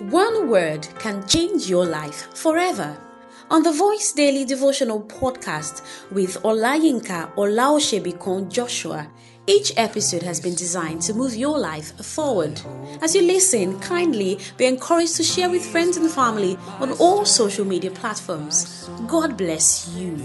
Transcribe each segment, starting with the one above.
One word can change your life forever. On the Voice Daily Devotional podcast with Olayinka Olaoshebikon Joshua, each episode has been designed to move your life forward. As you listen, kindly be encouraged to share with friends and family on all social media platforms. God bless you.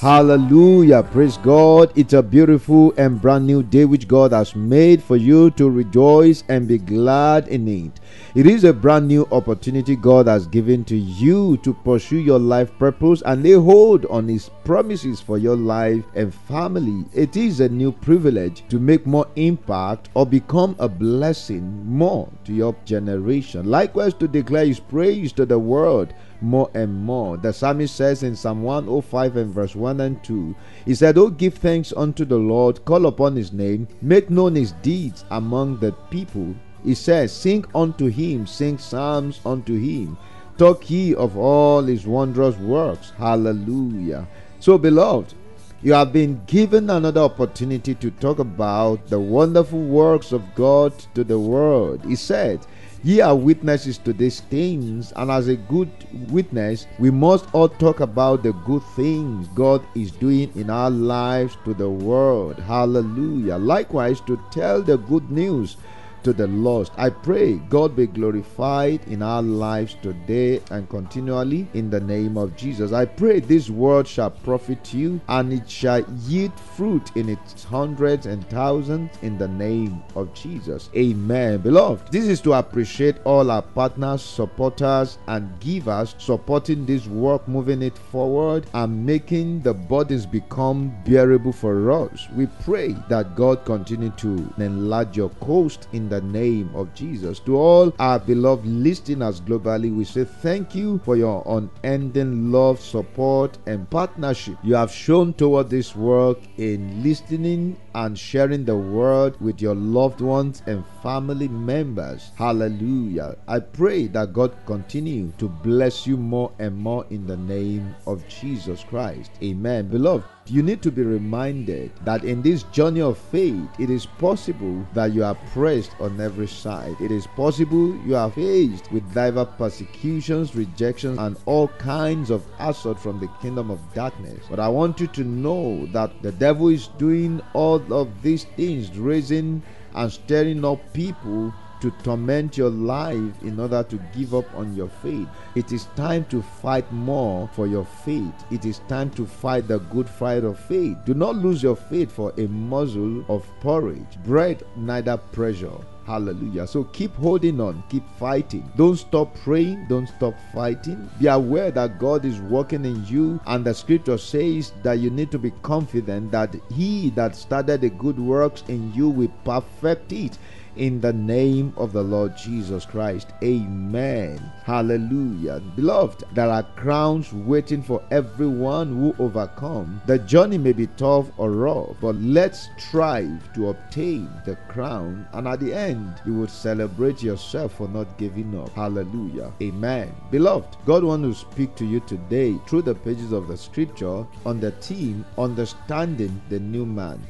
Hallelujah. Praise God. It's a beautiful and brand new day which God has made for you to rejoice and be glad in it. It is a brand new opportunity God has given to you to pursue your life purpose and lay hold on His promises for your life and family. It is a new privilege to make more impact or become a blessing more to your generation. Likewise, to declare His praise to the world more and more. The psalmist says in Psalm 105 and verse 1 and 2, he said, Oh, give thanks unto the Lord, call upon his name, make known his deeds among the people. He says, Sing unto him, sing psalms unto him. Talk ye of all his wondrous works. Hallelujah. So, beloved, you have been given another opportunity to talk about the wonderful works of God to the world. He said, Ye are witnesses to these things, and as a good witness, we must all talk about the good things God is doing in our lives to the world. Hallelujah. Likewise, to tell the good news to the lost. I pray God be glorified in our lives today and continually in the name of Jesus. I pray this word shall profit you and it shall yield fruit in its hundreds and thousands in the name of Jesus. Amen. Beloved, this is to appreciate all our partners, supporters, and givers supporting this work, moving it forward, and making the bodies become bearable for us. We pray that God continue to enlarge your coast in the name of Jesus. To all our beloved listeners globally, we say thank you for your unending love, support, and partnership you have shown toward this work in listening and sharing the word with your loved ones and family members. Hallelujah. I pray that God continue to bless you more and more in the name of Jesus Christ. Amen. Beloved, you need to be reminded that in this journey of faith, it is possible that you are pressed on every side. It is possible you are faced with diverse persecutions, rejections, and all kinds of assault from the kingdom of darkness. But I want you to know that the devil is doing all of these things, raising and stirring up people to torment your life in order to give up on your faith. It is time to fight more for your faith. It is time to fight the good fight of faith. Do not lose your faith for a morsel of porridge, bread, neither pressure. Hallelujah. So keep holding on, keep fighting. Don't stop praying, don't stop fighting. Be aware that God is working in you, and the scripture says that you need to be confident that He that started the good works in you will perfect it in the name of the Lord Jesus Christ. Amen. Hallelujah. Beloved, there are crowns waiting for everyone who overcome. The journey may be tough or rough, but let's strive to obtain the crown, and at the end, you will celebrate yourself for not giving up. Hallelujah. Amen. Beloved, God wants to speak to you today through the pages of the scripture on the theme Understanding the New Man.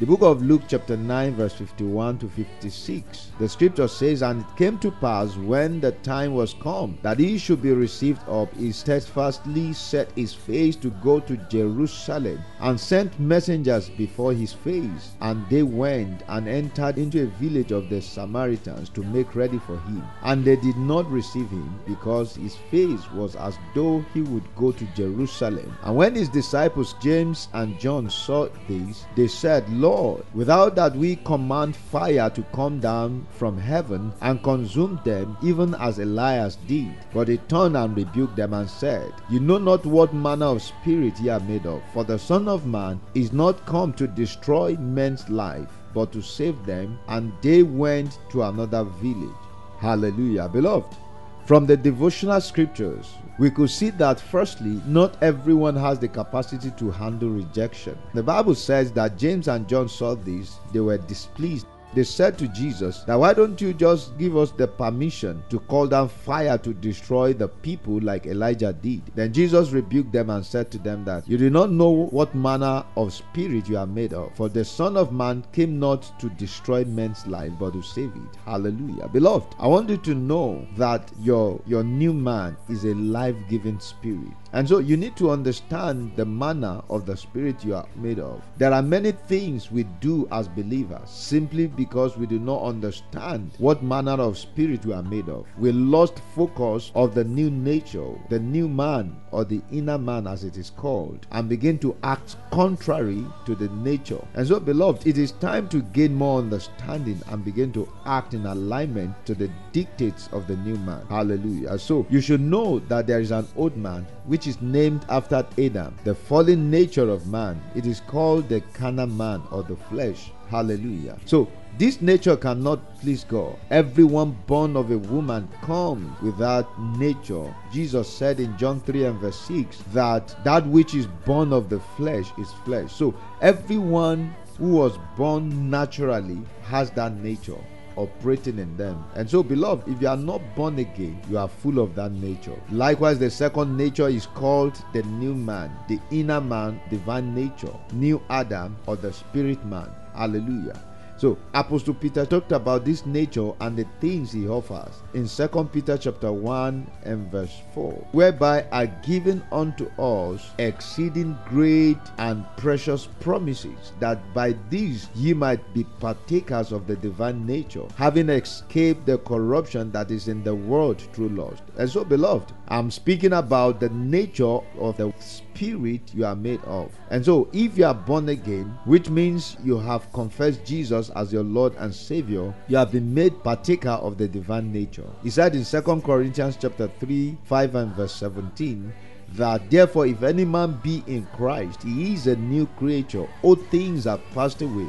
The book of Luke, chapter 9, verse 51 to 56. The scripture says, And it came to pass when the time was come that he should be received up, he steadfastly set his face to go to Jerusalem, and sent messengers before his face. And they went and entered into a village of the Samaritans to make ready for him. And they did not receive him, because his face was as though he would go to Jerusalem. And when his disciples James and John saw this, they said, Lord, without that we command fire to come down from heaven and consume them, even as Elias did. But he turned and rebuked them and said, You know not what manner of spirit ye are made of, for the Son of Man is not come to destroy men's life, but to save them. And they went to another village. Hallelujah. Beloved, from the devotional scriptures, we could see that firstly, not everyone has the capacity to handle rejection. The Bible says that James and John saw this, they were displeased. They said to Jesus, Now why don't you just give us the permission to call down fire to destroy the people like Elijah did? Then Jesus rebuked them and said to them that you do not know what manner of spirit you are made of. For the Son of Man came not to destroy men's life, but to save it. Hallelujah. Beloved, I want you to know that your your new man is a life-giving spirit. And so you need to understand the manner of the spirit you are made of. There are many things we do as believers simply because we do not understand what manner of spirit we are made of. We lost focus of the new nature, the new man or the inner man as it is called, and begin to act contrary to the nature. And so beloved, it is time to gain more understanding and begin to act in alignment to the dictates of the new man. Hallelujah. So you should know that there is an old man which is named after Adam, the fallen nature of man. It is called the carnal man or the flesh. Hallelujah. So this nature cannot please God. Everyone born of a woman comes with that nature. Jesus said in John 3 and verse 6 that that which is born of the flesh is flesh. So everyone who was born naturally has that nature operating in them. And so, beloved, if you are not born again, you are full of that nature. Likewise, the second nature is called the new man, the inner man, divine nature, new Adam, or the spirit man. Hallelujah. So Apostle Peter talked about this nature and the things he offers in 2 Peter chapter 1 and verse 4, whereby are given unto us exceeding great and precious promises, that by these ye might be partakers of the divine nature, having escaped the corruption that is in the world through lust. And so, beloved, I'm speaking about the nature of the spirit you are made of. And so, if you are born again, which means you have confessed Jesus as your Lord and Savior, you have been made partaker of the divine nature. He said in 2 Corinthians chapter 3, 5 and verse 17, that therefore if any man be in Christ, he is a new creature. All things are passed away.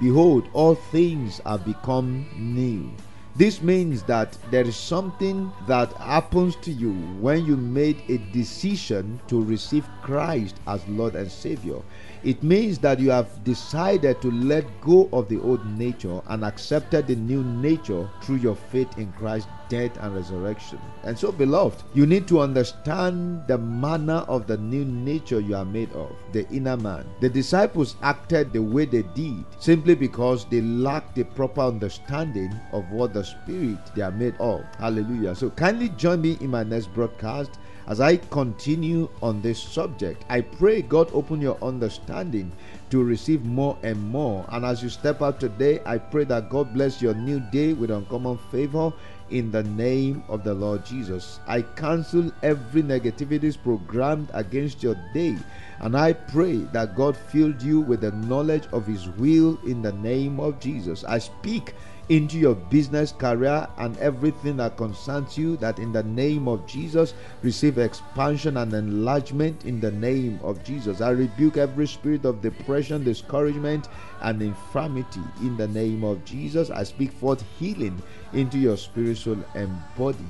Behold, all things are become new. This means that there is something that happens to you when you made a decision to receive Christ as Lord and Savior. It means that you have decided to let go of the old nature and accepted the new nature through your faith in Christ's death and resurrection. And so, beloved, you need to understand the manner of the new nature you are made of, the inner man. The disciples acted the way they did simply because they lacked the proper understanding of what the spirit they are made of. Hallelujah. So, kindly join me in my next broadcast as I continue on this subject, I pray God open your understanding to receive more and more. And as you step out today, I pray that God bless your new day with uncommon favor in the name of the Lord Jesus. I cancel every negativities programmed against your day. And I pray that God filled you with the knowledge of His will in the name of Jesus. I speak into your business career and everything that concerns you that in the name of Jesus receive expansion and enlargement in the name of Jesus. I rebuke every spirit of depression, discouragement, and infirmity in the name of Jesus. I speak forth healing into your spiritual and body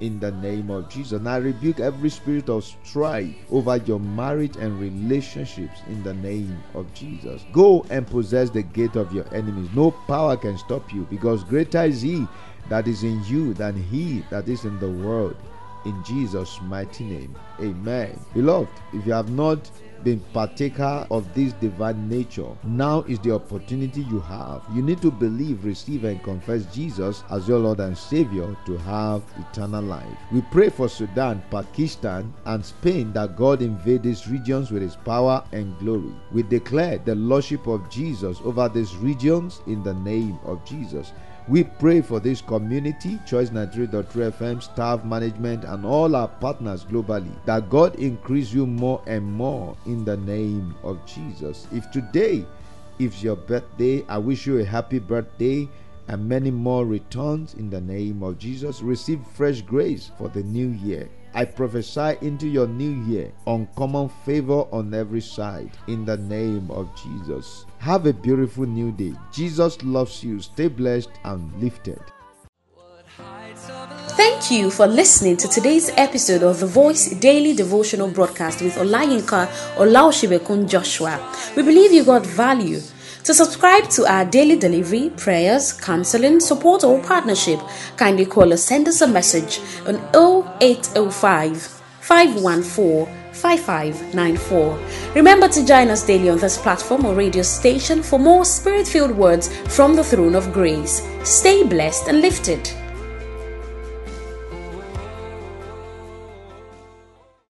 in the name of Jesus. And I rebuke every spirit of strife over your marriage and relationships in the name of Jesus. Go and possess the gate of your enemies. No power can stop you because greater is He that is in you than He that is in the world. In Jesus' mighty name. Amen. Beloved, if you have not been partaker of this divine nature, now is the opportunity you have. You need to believe, receive, and confess Jesus as your Lord and Savior to have eternal life. We pray for Sudan, Pakistan, and Spain that God invade these regions with His power and glory. We declare the Lordship of Jesus over these regions in the name of Jesus. We pray for this community, Choice 93.3 FM, staff, management, and all our partners globally, that God increase you more and more in the name of Jesus. If today is your birthday, I wish you a happy birthday and many more returns in the name of Jesus. Receive fresh grace for the new year. I prophesy into your new year uncommon favor on every side in the name of Jesus. Have a beautiful new day. Jesus loves you. Stay blessed and lifted. Thank you for listening to today's episode of the Voice Daily Devotional Broadcast with Olayinka Olaoshibekun Joshua. We believe you got value. To subscribe to our daily delivery, prayers, counseling, support, or partnership, kindly call or send us a message on 0805 514 5594. Remember to join us daily on this platform or radio station for more spirit filled words from the throne of grace. Stay blessed and lifted.